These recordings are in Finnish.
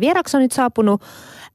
Vieraksi on nyt saapunut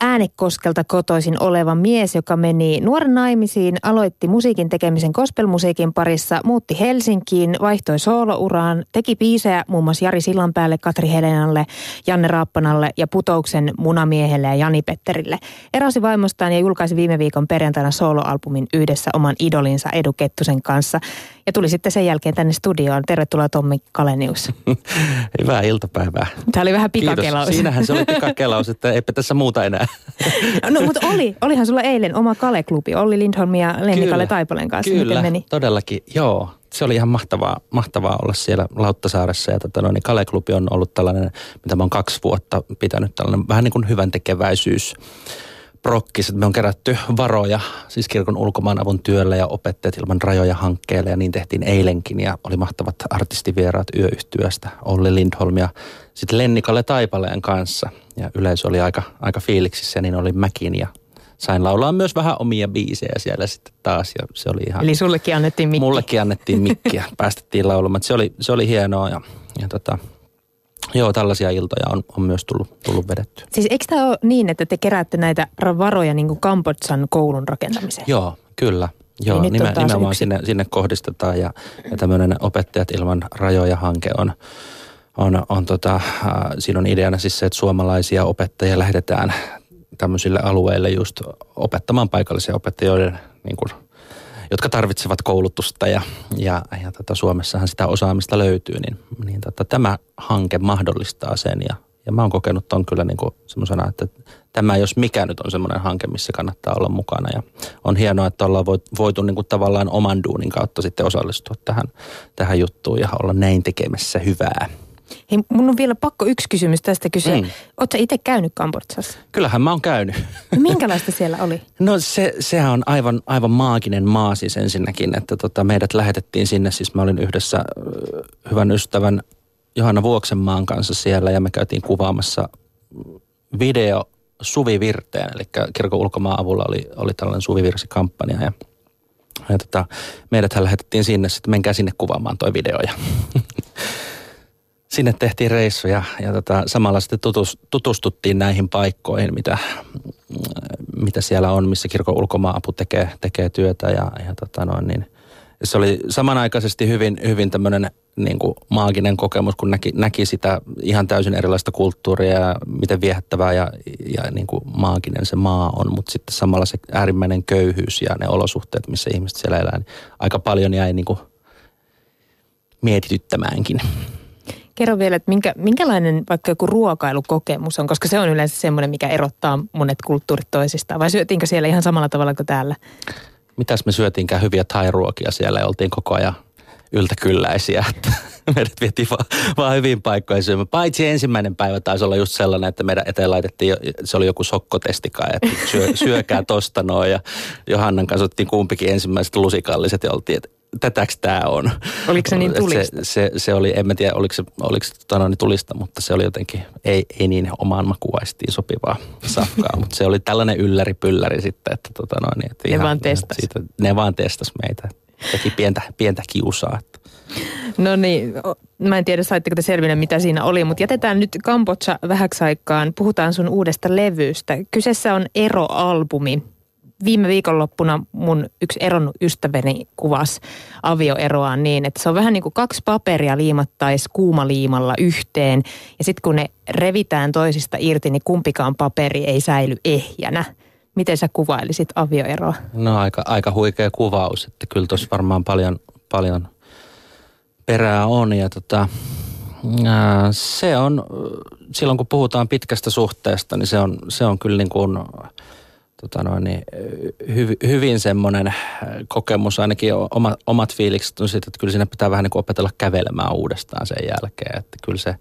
Äänekoskelta kotoisin oleva mies, joka meni nuoren naimisiin, aloitti musiikin tekemisen gospelmusiikin parissa, muutti Helsinkiin, vaihtoi soolouraan, teki biisejä muun muassa Jari Sillanpäälle, Katri Helenalle, Janne Raappanalle ja Putouksen munamiehelle ja Jani Petterille. Erosi vaimostaan ja julkaisi viime viikon perjantaina sooloalbumin yhdessä oman idolinsa Edu Kettusen kanssa. Ja tuli sitten sen jälkeen tänne studioon. Tervetuloa Tommi Kalenius. Hyvää iltapäivää. Tämä oli vähän pikakelaus. Kiitos. Siinähän se oli pikakelaus, että eipä tässä muuta enää. No mutta oli, olihan sulla eilen oma Kale-klubi, Olli Lindholm ja Lenni Kale Taipaleen kanssa. Kyllä, Miten meni? todellakin, joo. Se oli ihan mahtavaa, mahtavaa olla siellä Lauttasaaressa ja tota, no, niin Kale-klubi on ollut tällainen, mitä mä oon kaksi vuotta pitänyt tällainen vähän niin kuin hyvän tekeväisyys prokkis, että me on kerätty varoja siis kirkon ulkomaanavun työllä ja opettajat ilman rajoja hankkeelle ja niin tehtiin eilenkin ja oli mahtavat artistivieraat yöyhtyöstä Olli Lindholm ja sitten Lennikalle Taipaleen kanssa ja yleisö oli aika, aika fiiliksissä ja niin oli mäkin ja sain laulaa myös vähän omia biisejä siellä sitten taas ja se oli ihan... Eli sullekin annettiin mikki. Mullekin annettiin mikkiä, päästettiin laulamaan. Se oli, se oli hienoa ja, ja tota, Joo, tällaisia iltoja on, on myös tullut, tullut vedetty. Siis eikö tämä ole niin, että te keräätte näitä varoja niin kuin Kambodsan koulun rakentamiseen? Joo, kyllä. Joo, niin nime, nimenomaan sinne, sinne kohdistetaan ja, ja tämmöinen opettajat ilman rajoja hanke on, on, on tota, äh, siinä on ideana siis se, että suomalaisia opettajia lähetetään tämmöisille alueille just opettamaan paikallisia opettajia, niin kuin jotka tarvitsevat koulutusta ja, ja, ja tota, Suomessahan sitä osaamista löytyy, niin, niin tota, tämä hanke mahdollistaa sen ja, ja mä oon kokenut ton kyllä niin semmoisena, että tämä jos mikä nyt on semmoinen hanke, missä kannattaa olla mukana ja on hienoa, että ollaan voitu niin kuin tavallaan oman duunin kautta sitten osallistua tähän, tähän juttuun ja olla näin tekemässä hyvää. Hei, mun on vielä pakko yksi kysymys tästä kysyä. Mm. Oletko itse käynyt Kambodsassa? Kyllähän mä oon käynyt. No, minkälaista siellä oli? No se, sehän on aivan, aivan maaginen maa siis ensinnäkin, että tota, meidät lähetettiin sinne. Siis mä olin yhdessä hyvän ystävän Johanna Vuoksenmaan kanssa siellä ja me käytiin kuvaamassa video Suvivirteen, eli kirkon ulkomaan avulla oli, oli tällainen suvivirsikampanja ja, ja tota, meidät lähetettiin sinne, sitten menkää sinne kuvaamaan toi video ja sinne tehtiin reissu ja, tota, samalla sitten tutustuttiin näihin paikkoihin, mitä, mitä siellä on, missä kirkon ulkomaapu tekee, tekee työtä ja, ja tota noin, niin se oli samanaikaisesti hyvin, hyvin tämmöinen niin kuin maaginen kokemus, kun näki, näki sitä ihan täysin erilaista kulttuuria ja miten viehättävää ja, ja niin kuin maaginen se maa on, mutta sitten samalla se äärimmäinen köyhyys ja ne olosuhteet, missä ihmiset siellä elää, niin aika paljon jäi niin kuin mietityttämäänkin. Kerro vielä, että minkä, minkälainen vaikka joku ruokailukokemus on, koska se on yleensä semmoinen, mikä erottaa monet kulttuurit toisistaan. Vai syötiinkö siellä ihan samalla tavalla kuin täällä? Mitäs me syötiinkään hyviä thai-ruokia siellä ja oltiin koko ajan yltäkylläisiä, meidät vietiin vaan, vaan hyvin paikkoihin syömään. Paitsi ensimmäinen päivä taisi olla just sellainen, että meidän eteen laitettiin, se oli joku sokkotestikai, että syö, syökää tosta noin. Ja Johannan kanssa otettiin kumpikin ensimmäiset lusikalliset ja oltiin, että tätäks tämä on. Oliko se niin tulista? Se, se, se oli, en mä tiedä oliko se, oliko se tota, niin tulista, mutta se oli jotenkin, ei, ei niin omaan makuaistiin sopivaa safkaa, mutta se oli tällainen ylläri pylläri sitten, että tota noin. Että ne ihan, vaan testas. Siitä, ne vaan testas meitä. Teki pientä, pientä kiusaa. Että. No niin, mä en tiedä saitteko te selville mitä siinä oli, mutta jätetään nyt Kambodža vähäksi aikaan. Puhutaan sun uudesta levystä. Kyseessä on Ero-albumi viime viikonloppuna mun yksi eronnut ystäväni kuvasi avioeroaan niin, että se on vähän niin kuin kaksi paperia liimattaisi kuumaliimalla yhteen. Ja sitten kun ne revitään toisista irti, niin kumpikaan paperi ei säily ehjänä. Miten sä kuvailisit avioeroa? No aika, aika huikea kuvaus, että kyllä tuossa varmaan paljon, paljon perää on. Ja tota, se on, silloin kun puhutaan pitkästä suhteesta, niin se on, se on kyllä niin kuin tota noin, niin, hy, hyvin semmoinen äh, kokemus, ainakin oma, omat fiilikset on siitä, että kyllä siinä pitää vähän niin kuin opetella kävelemään uudestaan sen jälkeen. Että kyllä se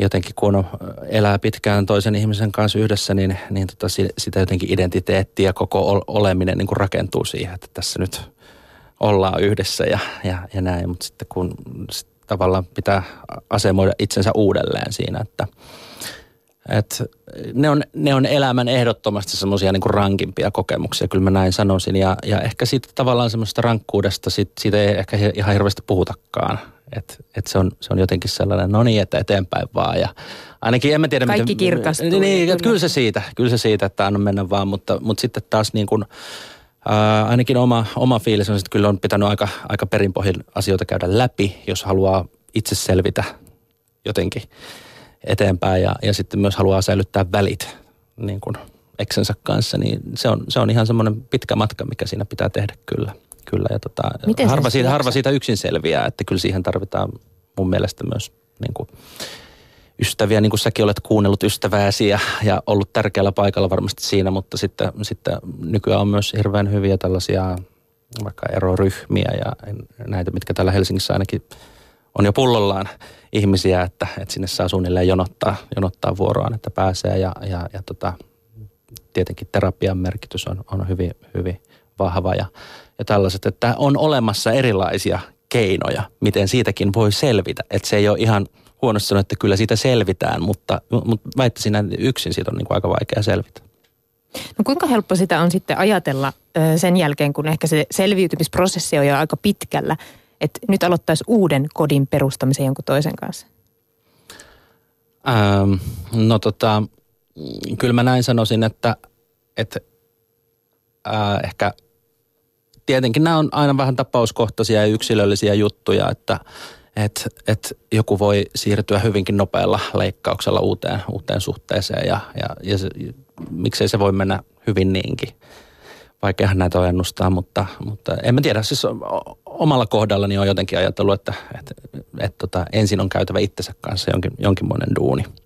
jotenkin kun elää pitkään toisen ihmisen kanssa yhdessä, niin, niin tota, sitä jotenkin identiteetti ja koko oleminen niin kuin rakentuu siihen, että tässä nyt ollaan yhdessä ja, ja, ja näin. Mutta sitten kun sit tavallaan pitää asemoida itsensä uudelleen siinä, että – Et ne, on, ne on elämän ehdottomasti semmoisia niin rankimpia kokemuksia, kyllä mä näin sanoisin. Ja, ja ehkä siitä tavallaan semmoista rankkuudesta, sit, siitä ei ehkä ihan hirveästi puhutakaan. Että et se, on, se on jotenkin sellainen, no niin, että eteenpäin vaan. Ja ainakin en mä tiedä, Kaikki miten, kirkastuu. Niin, niin kyllä. kyllä se siitä, kyllä se siitä, että anna mennä vaan. Mutta, mutta sitten taas niin kuin, ää, ainakin oma, oma fiilis on, että kyllä on pitänyt aika, aika perinpohjin asioita käydä läpi, jos haluaa itse selvitä jotenkin eteenpäin ja, ja sitten myös haluaa säilyttää välit niin kuin eksensä kanssa, niin se on, se on ihan semmoinen pitkä matka, mikä siinä pitää tehdä kyllä. kyllä. Ja tota, harva, siitä, harva siitä yksin selviää, että kyllä siihen tarvitaan mun mielestä myös niin kuin ystäviä, niin kuin säkin olet kuunnellut ystävääsi ja, ja ollut tärkeällä paikalla varmasti siinä, mutta sitten, sitten nykyään on myös hirveän hyviä tällaisia vaikka eroryhmiä ja näitä, mitkä täällä Helsingissä ainakin on jo pullollaan ihmisiä, että, että sinne saa suunnilleen jonottaa, jonottaa vuoroaan, että pääsee ja, ja, ja tota, tietenkin terapian merkitys on, on hyvin, hyvin vahva ja, ja tällaiset, että on olemassa erilaisia keinoja, miten siitäkin voi selvitä. Että se ei ole ihan huonosti sanoa, että kyllä siitä selvitään, mutta, mutta väittäisin, että yksin siitä on niin kuin aika vaikea selvitä. No kuinka helppo sitä on sitten ajatella sen jälkeen, kun ehkä se selviytymisprosessi on jo aika pitkällä, että nyt aloittaisi uuden kodin perustamisen jonkun toisen kanssa? Ähm, no tota, kyllä mä näin sanoisin, että, että äh, ehkä tietenkin nämä on aina vähän tapauskohtaisia ja yksilöllisiä juttuja, että et, et joku voi siirtyä hyvinkin nopealla leikkauksella uuteen, uuteen suhteeseen ja, ja, ja se, miksei se voi mennä hyvin niinkin. Vaikeahan näitä on ennustaa, mutta, mutta en mä tiedä. Siis omalla kohdallani on jotenkin ajatellut, että, että, että, että tota, ensin on käytävä itsensä kanssa jonkin, jonkinmoinen duuni –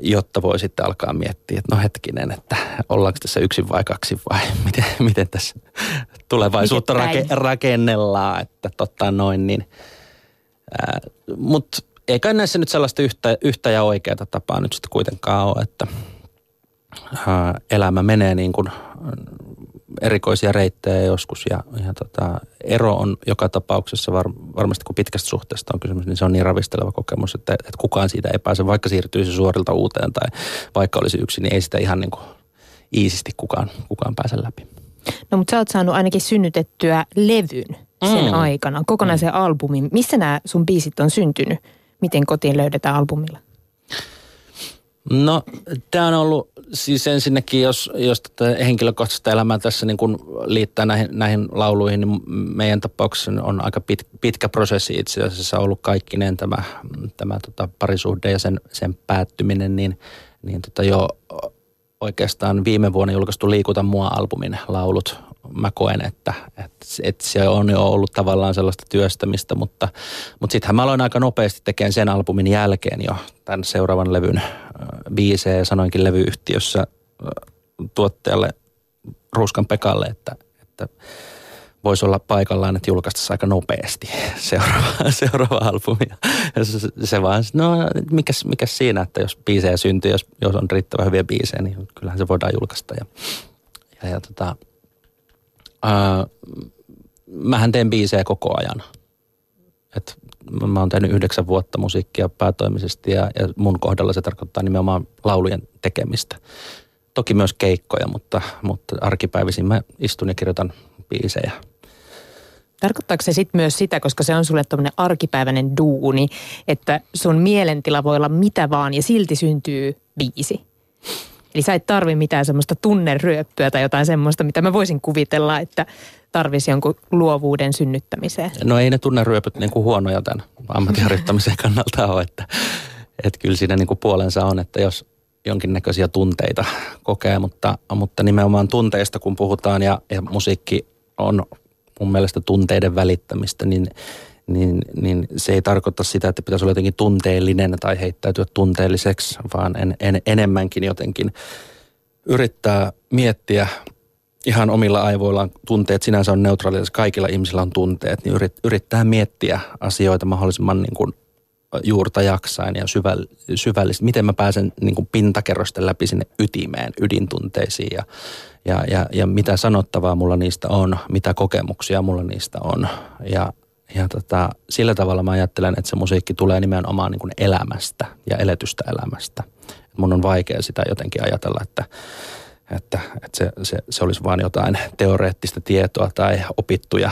jotta voi sitten alkaa miettiä, että no hetkinen, että ollaanko tässä yksin vai kaksi vai miten, miten tässä tulevaisuutta rake, rakennellaan, että totta noin niin. Mutta ei kai näissä nyt sellaista yhtä, yhtä ja oikeaa tapaa nyt sitten kuitenkaan ole, että ää, elämä menee niin kuin erikoisia reittejä joskus ja, ja tota, ero on joka tapauksessa var, varmasti kun pitkästä suhteesta on kysymys, niin se on niin ravisteleva kokemus, että, että kukaan siitä ei pääse, vaikka siirtyisi suorilta uuteen tai vaikka olisi yksin, niin ei sitä ihan niin kuin iisisti kukaan, kukaan pääse läpi. No mutta sä oot saanut ainakin synnytettyä levyn sen mm. aikana, kokonaisen mm. albumin. Missä nämä sun biisit on syntynyt? Miten kotiin löydetään albumilla? No, tämä on ollut siis ensinnäkin, jos, jos tätä henkilökohtaista elämää tässä niin kun liittää näihin, näihin lauluihin, niin meidän tapauksessa on aika pit, pitkä prosessi itse asiassa ollut kaikkineen tämä, tämä tota parisuhde ja sen, sen päättyminen, niin, niin tota jo oikeastaan viime vuonna julkaistu Liikuta mua-albumin laulut mä koen, että, että, että se on jo ollut tavallaan sellaista työstämistä, mutta, mutta sittenhän mä aloin aika nopeasti tekemään sen albumin jälkeen jo tämän seuraavan levyn biisejä ja sanoinkin levyyhtiössä tuottajalle Ruuskan Pekalle, että, että voisi olla paikallaan, että julkaistaisiin aika nopeasti seuraava, seuraava albumi. Se, se vaan, no mikäs, mikäs siinä, että jos biisejä syntyy, jos, jos on riittävän hyviä biisejä, niin kyllähän se voidaan julkaista. Ja, ja, ja tota, ää, mähän teen biisejä koko ajan. Et mä oon tehnyt yhdeksän vuotta musiikkia päätoimisesti ja, ja mun kohdalla se tarkoittaa nimenomaan laulujen tekemistä. Toki myös keikkoja, mutta, mutta arkipäivisin mä istun ja kirjoitan biisejä. Tarkoittaako se sitten myös sitä, koska se on sulle tämmöinen arkipäiväinen duuni, että sun mielentila voi olla mitä vaan ja silti syntyy biisi? Eli sä et tarvi mitään semmoista tunneryöppyä tai jotain semmoista, mitä mä voisin kuvitella, että tarvisi jonkun luovuuden synnyttämiseen. No ei ne tunneryöpyt niin kuin huonoja tämän ammattiharjoittamisen kannalta ole, että, että kyllä siinä niin kuin puolensa on, että jos jonkinnäköisiä tunteita kokee, mutta, mutta nimenomaan tunteista kun puhutaan ja, ja musiikki on mun mielestä tunteiden välittämistä, niin niin, niin se ei tarkoita sitä, että pitäisi olla jotenkin tunteellinen tai heittäytyä tunteelliseksi, vaan en, en, enemmänkin jotenkin yrittää miettiä ihan omilla aivoillaan tunteet sinänsä on neutraalia, kaikilla ihmisillä on tunteet, niin yrit, yrittää miettiä asioita mahdollisimman niin kuin juurta jaksain ja syväll, syvällisesti. Miten mä pääsen niin kuin pintakerrosten läpi sinne ytimeen, ydintunteisiin ja, ja, ja, ja mitä sanottavaa mulla niistä on, mitä kokemuksia mulla niistä on. Ja ja tota, sillä tavalla mä ajattelen, että se musiikki tulee nimenomaan niin kuin elämästä ja eletystä elämästä. Mun on vaikea sitä jotenkin ajatella, että, että, että se, se, se olisi vain jotain teoreettista tietoa tai opittuja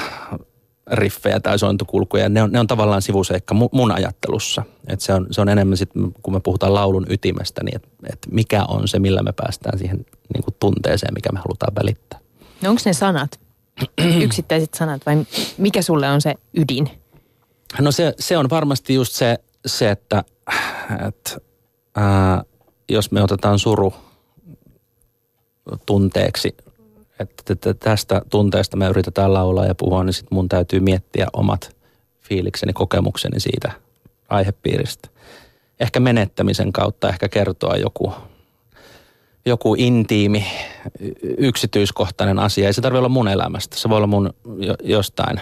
riffejä tai sointukulkuja. Ne on, ne on tavallaan sivuseikka mun ajattelussa. Et se, on, se on enemmän sit, kun me puhutaan laulun ytimestä, niin että et mikä on se, millä me päästään siihen niin kuin tunteeseen, mikä me halutaan välittää. No onko ne sanat? Yksittäiset sanat vai mikä sulle on se ydin? No se, se on varmasti just se, se että, että ää, jos me otetaan suru tunteeksi että tästä tunteesta me yritetään laulaa ja puhua, niin sitten mun täytyy miettiä omat fiilikseni, kokemukseni siitä aihepiiristä. Ehkä menettämisen kautta ehkä kertoa joku, joku intiimi, yksityiskohtainen asia. Ei se tarvitse olla mun elämästä. Se voi olla mun jostain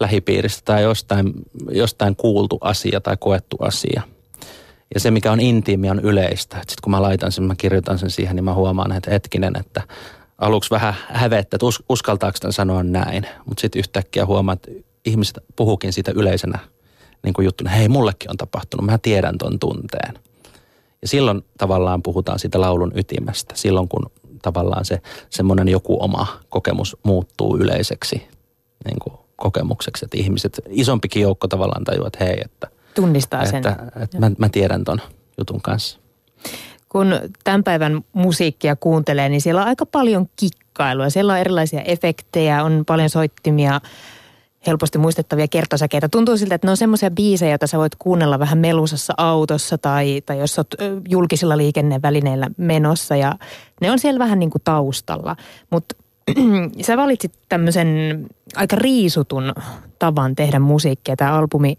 lähipiiristä tai jostain, jostain kuultu asia tai koettu asia. Ja se, mikä on intiimi, on yleistä. Sitten kun mä laitan sen, mä kirjoitan sen siihen, niin mä huomaan, että hetkinen, että aluksi vähän hävettä, että uskaltaako tämän sanoa näin. Mutta sitten yhtäkkiä huomaat, että ihmiset puhukin siitä yleisenä niin kuin juttuna, hei mullekin on tapahtunut, mä tiedän ton tunteen. Ja silloin tavallaan puhutaan siitä laulun ytimestä, silloin kun tavallaan se semmoinen joku oma kokemus muuttuu yleiseksi niin kuin kokemukseksi, että ihmiset, isompikin joukko tavallaan tajuaa, että hei, että tunnistaa sen. Että, että mä, mä tiedän ton jutun kanssa kun tämän päivän musiikkia kuuntelee, niin siellä on aika paljon kikkailua. Siellä on erilaisia efektejä, on paljon soittimia, helposti muistettavia kertosäkeitä. Tuntuu siltä, että ne on semmoisia biisejä, joita sä voit kuunnella vähän melusassa autossa tai, tai jos oot julkisilla liikennevälineillä menossa ja ne on siellä vähän niin kuin taustalla. Mutta sä valitsit tämmöisen aika riisutun tavan tehdä musiikkia. Tämä albumi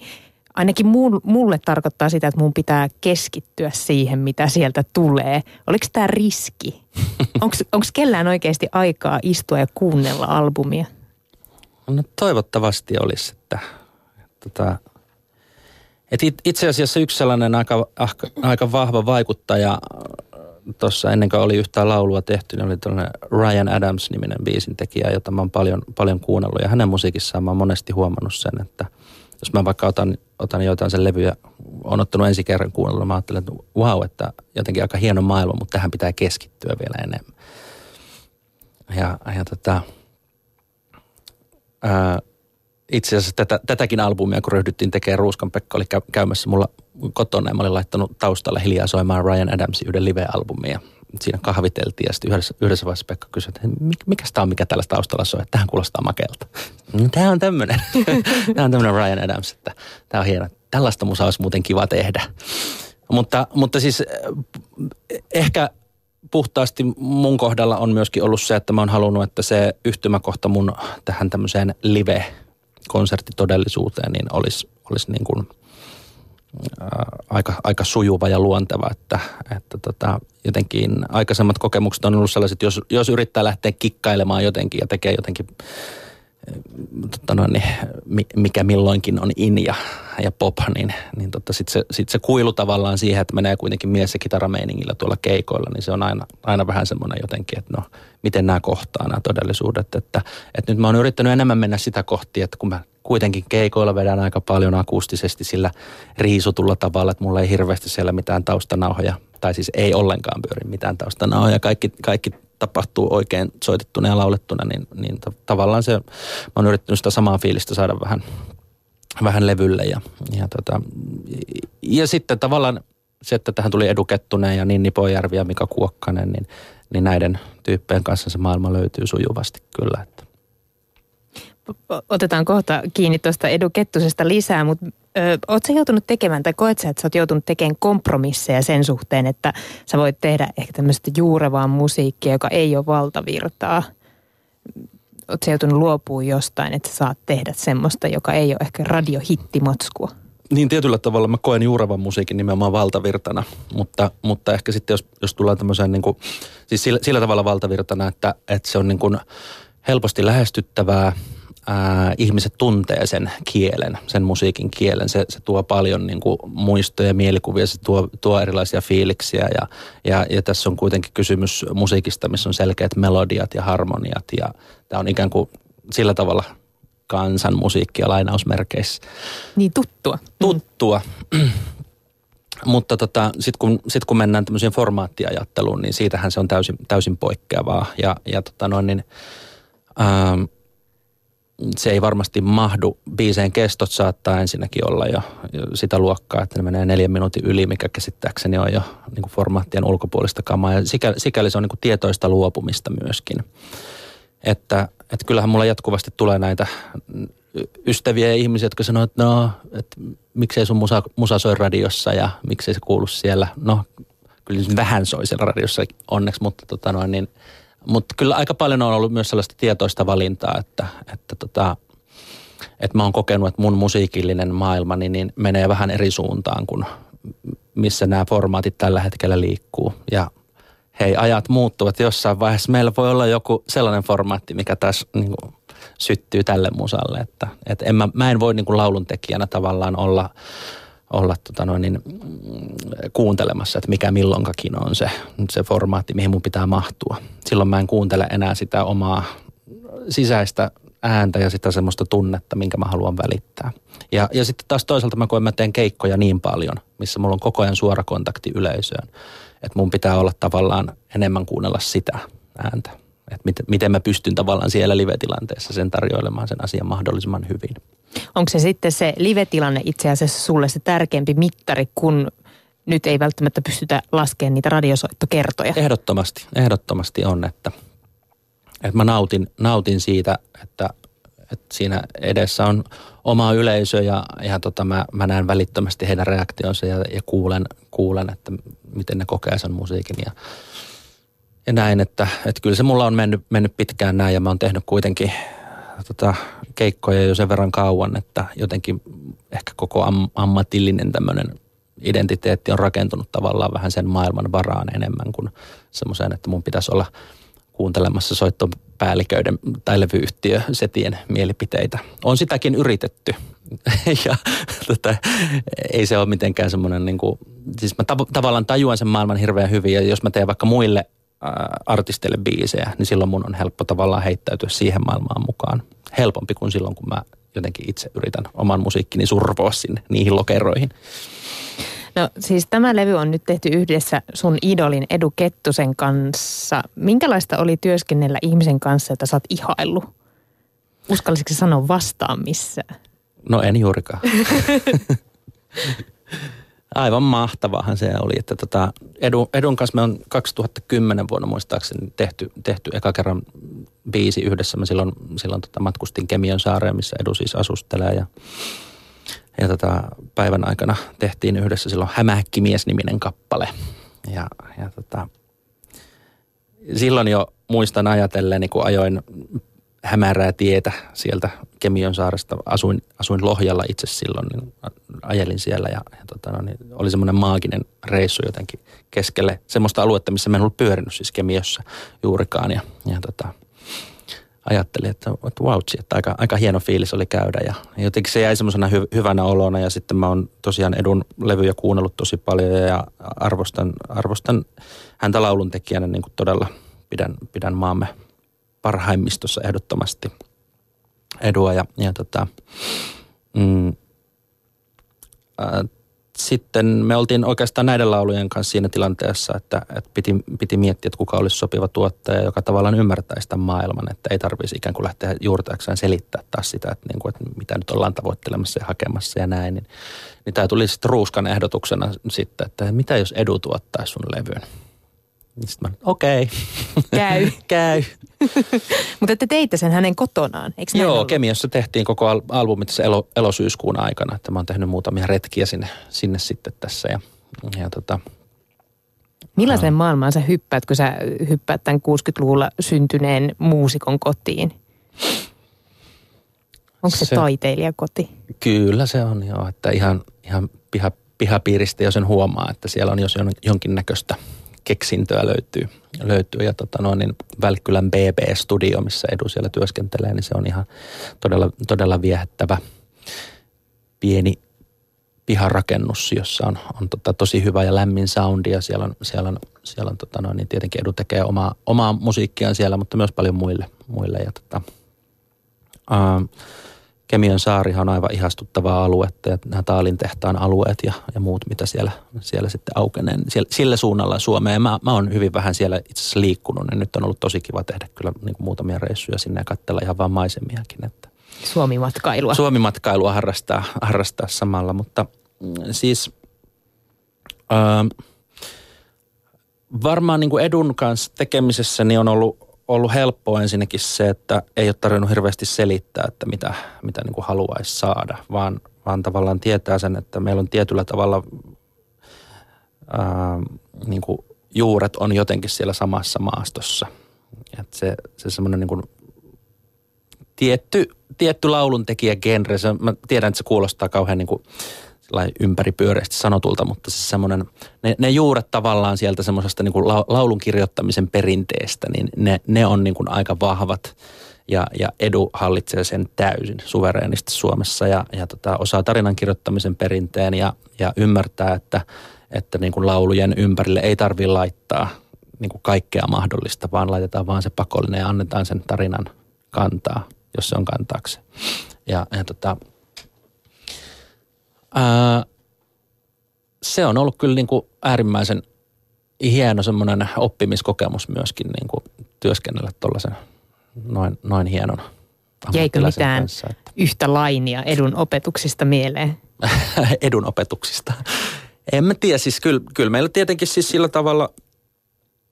ainakin mulle tarkoittaa sitä, että mun pitää keskittyä siihen, mitä sieltä tulee. Oliko tämä riski? Onko kellään oikeasti aikaa istua ja kuunnella albumia? No toivottavasti olisi, että, että, että itse asiassa yksi sellainen aika, aika vahva vaikuttaja tuossa ennen kuin oli yhtään laulua tehty, niin oli tällainen Ryan Adams-niminen biisintekijä, jota mä oon paljon, paljon kuunnellut. Ja hänen musiikissaan mä oon monesti huomannut sen, että – jos mä vaikka otan, otan jotain sen levyä, on ottanut ensi kerran kuunnella, mä ajattelen, että wow, että jotenkin aika hieno maailma, mutta tähän pitää keskittyä vielä enemmän. Ja, ja tota, ää, itse asiassa tätä, tätäkin albumia, kun ryhdyttiin tekemään, Ruuskan Pekka oli käymässä mulla kotona ja mä olin laittanut taustalla hiljaa soimaan Ryan Adamsin yhden live-albumia siinä kahviteltiin ja sitten yhdessä, yhdessä vaiheessa Pekka kysyi, että mikä tämä on, mikä tällä taustalla soi, että tähän kuulostaa makelta. No, tämä on tämmöinen, tämä on tämmöinen Ryan Adams, että tämä on hieno. Tällaista musaa olisi muuten kiva tehdä. Mutta, mutta siis eh, ehkä puhtaasti mun kohdalla on myöskin ollut se, että mä oon halunnut, että se yhtymäkohta mun tähän tämmöiseen live-konserttitodellisuuteen niin olisi, olisi niin kuin – aika, aika sujuva ja luonteva, että, että tota, jotenkin aikaisemmat kokemukset on ollut sellaiset, jos, jos yrittää lähteä kikkailemaan jotenkin ja tekee jotenkin tota no, niin, mikä milloinkin on in ja, ja pop, niin, niin tota, sitten se, sit se kuilu tavallaan siihen, että menee kuitenkin mies- ja kitarameiningillä tuolla keikoilla, niin se on aina, aina vähän semmoinen jotenkin, että no, miten nämä kohtaa nämä todellisuudet. Että, että nyt mä oon yrittänyt enemmän mennä sitä kohti, että kun mä kuitenkin keikoilla vedän aika paljon akustisesti sillä riisutulla tavalla, että mulla ei hirveästi siellä mitään taustanauhoja, tai siis ei ollenkaan pyöri mitään taustanauhoja. Kaikki, kaikki tapahtuu oikein soitettuna ja laulettuna, niin, niin tavallaan se, mä oon yrittänyt sitä samaa fiilistä saada vähän, vähän levylle. Ja, ja, tota, ja sitten tavallaan se, että tähän tuli Edu Kettunen ja Ninni Pojärvi ja Mika Kuokkanen, niin, niin näiden tyyppien kanssa se maailma löytyy sujuvasti kyllä. Että otetaan kohta kiinni tuosta Edu Kettusesta lisää, mutta oletko joutunut tekemään tai koet sä, että sä oot joutunut tekemään kompromisseja sen suhteen, että sä voit tehdä ehkä tämmöistä juurevaa musiikkia, joka ei ole valtavirtaa? Oletko joutunut luopumaan jostain, että sä saat tehdä semmoista, joka ei ole ehkä radiohittimatskua? Niin tietyllä tavalla mä koen juurevan musiikin nimenomaan valtavirtana, mutta, mutta ehkä sitten jos, jos tullaan tämmöiseen niin kuin, siis sillä, sillä tavalla valtavirtana, että, että se on niin kuin helposti lähestyttävää, ää, ihmiset tuntee sen kielen, sen musiikin kielen. Se, se tuo paljon niin kuin, muistoja, mielikuvia, se tuo, tuo erilaisia fiiliksiä ja, ja, ja tässä on kuitenkin kysymys musiikista, missä on selkeät melodiat ja harmoniat ja tämä on ikään kuin sillä tavalla kansan musiikkia lainausmerkeissä. Niin tuttua. Tuttua. Mm. Mutta tota, sitten kun, sit kun mennään tämmöiseen formaattiajatteluun, niin siitähän se on täysin, täysin poikkeavaa. Ja, ja tota noin, niin, ähm, se ei varmasti mahdu. Biiseen kestot saattaa ensinnäkin olla jo sitä luokkaa, että ne menee neljän minuutin yli, mikä käsittääkseni on jo niin kuin formaattien ulkopuolista kamaa. Ja sikäli, sikäli se on niin kuin tietoista luopumista myöskin. Että, että kyllähän mulla jatkuvasti tulee näitä ystäviä ja ihmisiä, jotka sanoo, että no, että miksei sun musa, musa soi radiossa ja miksei se kuulu siellä. No, kyllä vähän soi siellä radiossa onneksi, mutta tota noin, niin – mutta kyllä aika paljon on ollut myös sellaista tietoista valintaa, että, että, tota, että mä oon kokenut, että mun musiikillinen maailmani niin menee vähän eri suuntaan kuin missä nämä formaatit tällä hetkellä liikkuu. Ja hei, ajat muuttuvat jossain vaiheessa. Meillä voi olla joku sellainen formaatti, mikä tässä niin kuin, syttyy tälle musalle. Että, että en mä, mä en voi niin kuin lauluntekijänä tavallaan olla olla tota noin, niin, kuuntelemassa, että mikä milloinkakin on se, se formaatti, mihin mun pitää mahtua. Silloin mä en kuuntele enää sitä omaa sisäistä ääntä ja sitä semmoista tunnetta, minkä mä haluan välittää. Ja, ja sitten taas toisaalta mä koen, mä teen keikkoja niin paljon, missä mulla on koko ajan suora kontakti yleisöön, että mun pitää olla tavallaan enemmän kuunnella sitä ääntä. Että miten, miten mä pystyn tavallaan siellä live-tilanteessa sen tarjoilemaan sen asian mahdollisimman hyvin. Onko se sitten se live-tilanne itse asiassa sulle se tärkeämpi mittari, kun nyt ei välttämättä pystytä laskemaan niitä radiosoittokertoja? Ehdottomasti, ehdottomasti on, että, että mä nautin, nautin siitä, että, että siinä edessä on oma yleisö ja, ja tota, mä, mä näen välittömästi heidän reaktionsa ja, ja kuulen, kuulen, että miten ne kokee sen musiikin ja, ja näin, että, että kyllä se mulla on mennyt, mennyt pitkään näin ja mä oon tehnyt kuitenkin tota, keikkoja jo sen verran kauan, että jotenkin ehkä koko am, ammatillinen tämmöinen identiteetti on rakentunut tavallaan vähän sen maailman varaan enemmän kuin semmoiseen, että mun pitäisi olla kuuntelemassa soittopäälliköiden tai levyyhtiö setien mielipiteitä. On sitäkin yritetty ja tota, ei se ole mitenkään semmoinen niin kuin, siis mä tav- tavallaan tajuan sen maailman hirveän hyvin ja jos mä teen vaikka muille artisteille biisejä, niin silloin mun on helppo tavallaan heittäytyä siihen maailmaan mukaan. Helpompi kuin silloin, kun mä jotenkin itse yritän oman musiikkini survoa sinne niihin lokeroihin. No siis tämä levy on nyt tehty yhdessä sun idolin Edu Kettusen kanssa. Minkälaista oli työskennellä ihmisen kanssa, jota sä oot ihaillut? Uskallisitko sanoa vastaan missään? No en juurikaan. Aivan mahtavahan se oli, että tota, Edun, Edun kanssa me on 2010 vuonna muistaakseni tehty, tehty eka kerran biisi yhdessä. Mä silloin, silloin tota matkustin Kemion saareen, missä Edu siis asustelee ja, ja tota, päivän aikana tehtiin yhdessä silloin Hämähäkkimies-niminen kappale. Ja, ja tota, silloin jo muistan ajatellen, kun ajoin hämärää tietä sieltä Kemion saaresta. Asuin, asuin Lohjalla itse silloin, niin ajelin siellä ja, ja tota, no, niin oli semmoinen maaginen reissu jotenkin keskelle semmoista aluetta, missä mä en ollut pyörinyt siis Kemiossa juurikaan. Ja, ja tota, ajattelin, että, että wow, että aika, aika hieno fiilis oli käydä ja jotenkin se jäi semmoisena hy, hyvänä olona ja sitten mä oon tosiaan Edun levyjä kuunnellut tosi paljon ja arvostan, arvostan häntä lauluntekijänä niin kuin todella pidän, pidän maamme parhaimmistossa ehdottomasti edua. Ja, ja tota, mm, sitten me oltiin oikeastaan näiden laulujen kanssa siinä tilanteessa, että, että piti, piti miettiä, että kuka olisi sopiva tuottaja, joka tavallaan ymmärtäisi tämän maailman, että ei tarvitsisi ikään kuin lähteä juurtajakseen selittää taas sitä, että, niin kuin, että mitä nyt ollaan tavoittelemassa ja hakemassa ja näin. Niin, niin tämä tuli sitten ruuskan ehdotuksena sitten, että mitä jos Edu tuottaisi sun levyn. Niin sitten mä, okei. Okay. Käy. Käy. Mutta te teitte sen hänen kotonaan, eikö Joo, ollut? Kemiassa tehtiin koko al- albumit se elo, elosyyskuun aikana. Että mä oon tehnyt muutamia retkiä sinne, sinne sitten tässä. Ja, ja tota, Millaisen maailmaan sä hyppäät, kun sä hyppäät tämän 60-luvulla syntyneen muusikon kotiin? Onko se, se taiteilijakoti? Kyllä se on joo, että ihan, ihan piha, pihapiiristä jo sen huomaa, että siellä on jos jonkinnäköistä keksintöä löytyy. löytyy. Ja tota noin, niin Välkkylän BB-studio, missä Edu siellä työskentelee, niin se on ihan todella, todella viehättävä pieni piharakennus, jossa on, on tota tosi hyvä ja lämmin soundi ja siellä on, siellä on, siellä on tota noin, niin tietenkin Edu tekee omaa, omaa musiikkiaan siellä, mutta myös paljon muille. muille ja tota, uh, Kemion saarihan on aivan ihastuttavaa aluetta ja nämä Taalin tehtaan alueet ja, ja muut, mitä siellä, siellä sitten aukenee. Siellä, sillä suunnalla Suomeen. Mä, mä oon hyvin vähän siellä itse asiassa liikkunut, niin nyt on ollut tosi kiva tehdä kyllä niin kuin muutamia reissuja sinne ja katsella ihan vaan maisemiakin. Että Suomi-matkailua. Suomi-matkailua harrastaa, harrastaa samalla, mutta mm, siis ää, varmaan niin kuin edun kanssa tekemisessä niin on ollut ollut helppoa ensinnäkin se, että ei ole tarvinnut hirveästi selittää, että mitä, mitä niin haluaisi saada, vaan, vaan tavallaan tietää sen, että meillä on tietyllä tavalla ää, niin kuin juuret on jotenkin siellä samassa maastossa. Että se, se semmoinen niin tietty, tietty lauluntekijä genre, se, mä tiedän, että se kuulostaa kauhean niin kuin ympäripyöreästi sanotulta, mutta se semmoinen, ne, ne juuret tavallaan sieltä semmoisesta niin laulun kirjoittamisen perinteestä, niin ne, ne on niin kuin aika vahvat ja, ja Edu hallitsee sen täysin suvereenisti Suomessa ja, ja tota, osaa tarinan kirjoittamisen perinteen ja, ja ymmärtää, että, että niin kuin laulujen ympärille ei tarvitse laittaa niin kuin kaikkea mahdollista, vaan laitetaan vaan se pakollinen ja annetaan sen tarinan kantaa, jos se on kantaakseen. Ja, ja tota, Ää, se on ollut kyllä niin kuin äärimmäisen hieno semmoinen oppimiskokemus myöskin niin kuin työskennellä tuollaisen noin, noin hienon Jäikö mitään kanssa, että... yhtä lainia edun opetuksista mieleen? edun opetuksista? En mä tiedä, siis kyllä, kyllä meillä tietenkin siis sillä tavalla,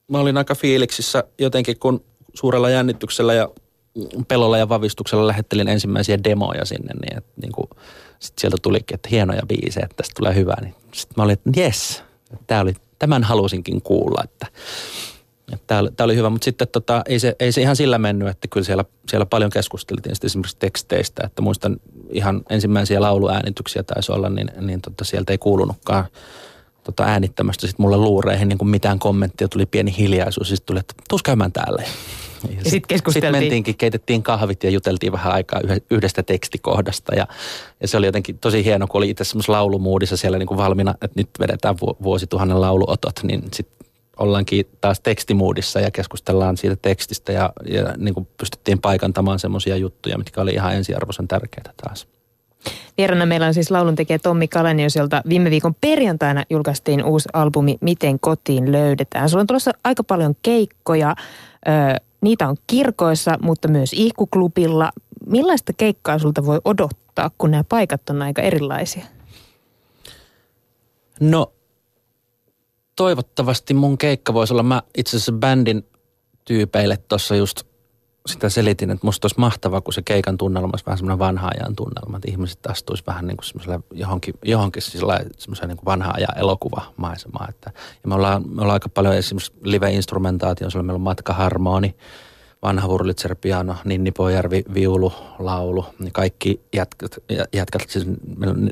mä olin aika fiiliksissä jotenkin, kun suurella jännityksellä ja pelolla ja vavistuksella lähettelin ensimmäisiä demoja sinne, niin, että niin kuin – sitten sieltä tulikin, että hienoja biisejä, että tästä tulee hyvä. Niin sitten mä olin, että jes, tämä oli, tämän halusinkin kuulla, että, tämä, oli, oli hyvä. Mutta sitten tota, ei, se, ei se ihan sillä mennyt, että kyllä siellä, siellä paljon keskusteltiin sitten esimerkiksi teksteistä. Että muistan ihan ensimmäisiä lauluäänityksiä taisi olla, niin, niin tota, sieltä ei kuulunutkaan tota äänittämästä sitten mulle luureihin niin kuin mitään kommenttia, tuli pieni hiljaisuus. Sitten tuli, että tuus käymään täällä. Ja sitten sit keskusteltiin. Sitten mentiinkin, keitettiin kahvit ja juteltiin vähän aikaa yhdestä tekstikohdasta. Ja, ja se oli jotenkin tosi hieno, kun oli itse semmoisessa laulumuudissa siellä niin kuin valmiina, että nyt vedetään vuosituhannen lauluotot, niin sitten ollaankin taas tekstimuudissa ja keskustellaan siitä tekstistä ja, ja niin kuin pystyttiin paikantamaan semmoisia juttuja, mitkä oli ihan ensiarvoisen tärkeitä taas. Vierana meillä on siis lauluntekijä Tommi Kalenius, jolta viime viikon perjantaina julkaistiin uusi albumi Miten kotiin löydetään. Sulla on tulossa aika paljon keikkoja. Niitä on kirkoissa, mutta myös ihkuklubilla. Millaista keikkaa sulta voi odottaa, kun nämä paikat on aika erilaisia? No, toivottavasti mun keikka voisi olla, mä itse asiassa bändin tyypeille tuossa just sitä selitin, että musta olisi mahtavaa, kun se keikan tunnelma olisi vähän semmoinen vanha ajan tunnelma, että ihmiset astuisi vähän niin kuin johonkin, johonkin semmoiseen niin vanha ajan elokuvamaisemaan. Että, ja me ollaan, me ollaan aika paljon esimerkiksi live-instrumentaatio, meillä on matkaharmoni, vanha Wurlitzer piano, Ninni Pojärvi, viulu, laulu, niin kaikki jätkät, jätkät siis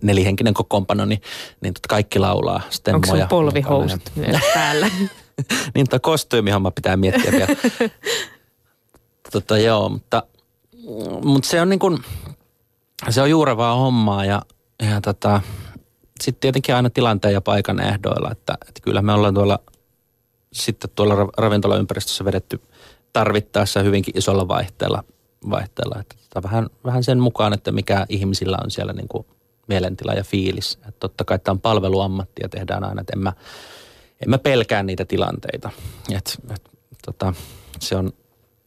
nelihenkinen kokoonpano, niin, niin kaikki laulaa stemmoja. Onko se polvihousut myös päällä? niin, tuo kostyymihamma pitää miettiä vielä. Tota, joo, mutta, mutta se on niin kuin, se on juurevaa hommaa ja, ja tota, sitten tietenkin aina tilanteen ja paikan ehdoilla, että, että kyllä me ollaan tuolla sitten tuolla ravintolaympäristössä vedetty tarvittaessa hyvinkin isolla vaihteella, vaihteella että tota, vähän, vähän sen mukaan, että mikä ihmisillä on siellä niin kuin mielentila ja fiilis. Että totta kai tämä on palveluammatti ja tehdään aina, että en mä, en mä pelkää niitä tilanteita. Et, et, tota, se on,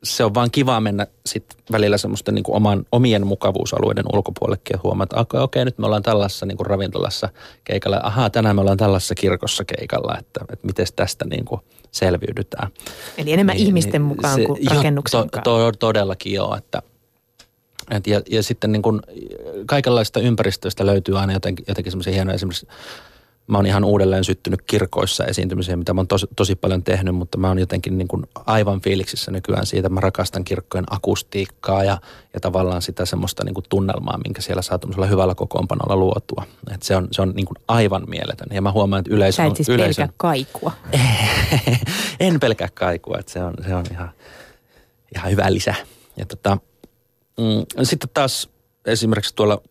se on vaan kiva mennä sit välillä semmoisten niin oman, omien mukavuusalueiden ulkopuolellekin ja huomata, että okei, okay, nyt me ollaan tällaisessa niin kuin ravintolassa keikalla. Ahaa, tänään me ollaan tällaisessa kirkossa keikalla, että, että miten tästä niin kuin selviydytään. Eli enemmän niin, ihmisten niin, mukaan se, kuin rakennuksen jo, to, to, Todellakin joo, että et ja, ja sitten niin kuin kaikenlaista ympäristöistä löytyy aina jotenkin, jotenkin semmoisia hienoja esimerkiksi mä oon ihan uudelleen syttynyt kirkoissa esiintymiseen, mitä mä oon tosi, tosi paljon tehnyt, mutta mä oon jotenkin niin kuin aivan fiiliksissä nykyään siitä. Mä rakastan kirkkojen akustiikkaa ja, ja tavallaan sitä semmoista niin kuin tunnelmaa, minkä siellä saa hyvällä kokoonpanolla luotua. Et se on, se on niin kuin aivan mieletön. Ja mä huomaan, että yleisö on... siis yleisön... pelkää kaikua. en pelkää kaikua, että se on, se on ihan, ihan hyvä lisä. Ja tota, mm, sitten taas esimerkiksi tuolla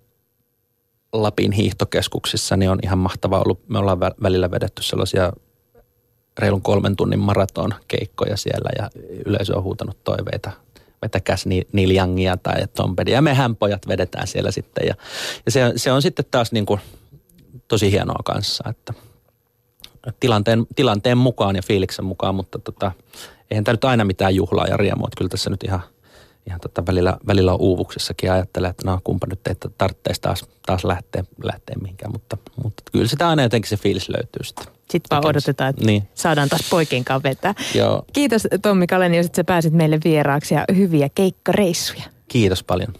Lapin hiihtokeskuksissa, niin on ihan mahtavaa ollut. Me ollaan välillä vedetty sellaisia reilun kolmen tunnin maraton keikkoja siellä ja yleisö on huutanut toiveita vetäkäs Neil Youngia tai Tombedia. Ja mehän pojat vedetään siellä sitten. Ja, ja se, se on sitten taas niin kuin tosi hienoa kanssa, että tilanteen, tilanteen mukaan ja fiiliksen mukaan, mutta tota, eihän tämä nyt aina mitään juhlaa ja riemua. Kyllä tässä nyt ihan, ihan tota välillä, välillä on uuvuksessakin ja ajattelee, että no kumpa nyt että tarvitsisi taas, taas lähteä, lähteä mihinkään. Mutta, mutta kyllä sitä aina jotenkin se fiilis löytyy sitten. Sitten vaan odotetaan, että niin. saadaan taas poikien kanssa vetää. Joo. Kiitos Tommi Kalenius, että sä pääsit meille vieraaksi ja hyviä keikkareissuja. Kiitos paljon.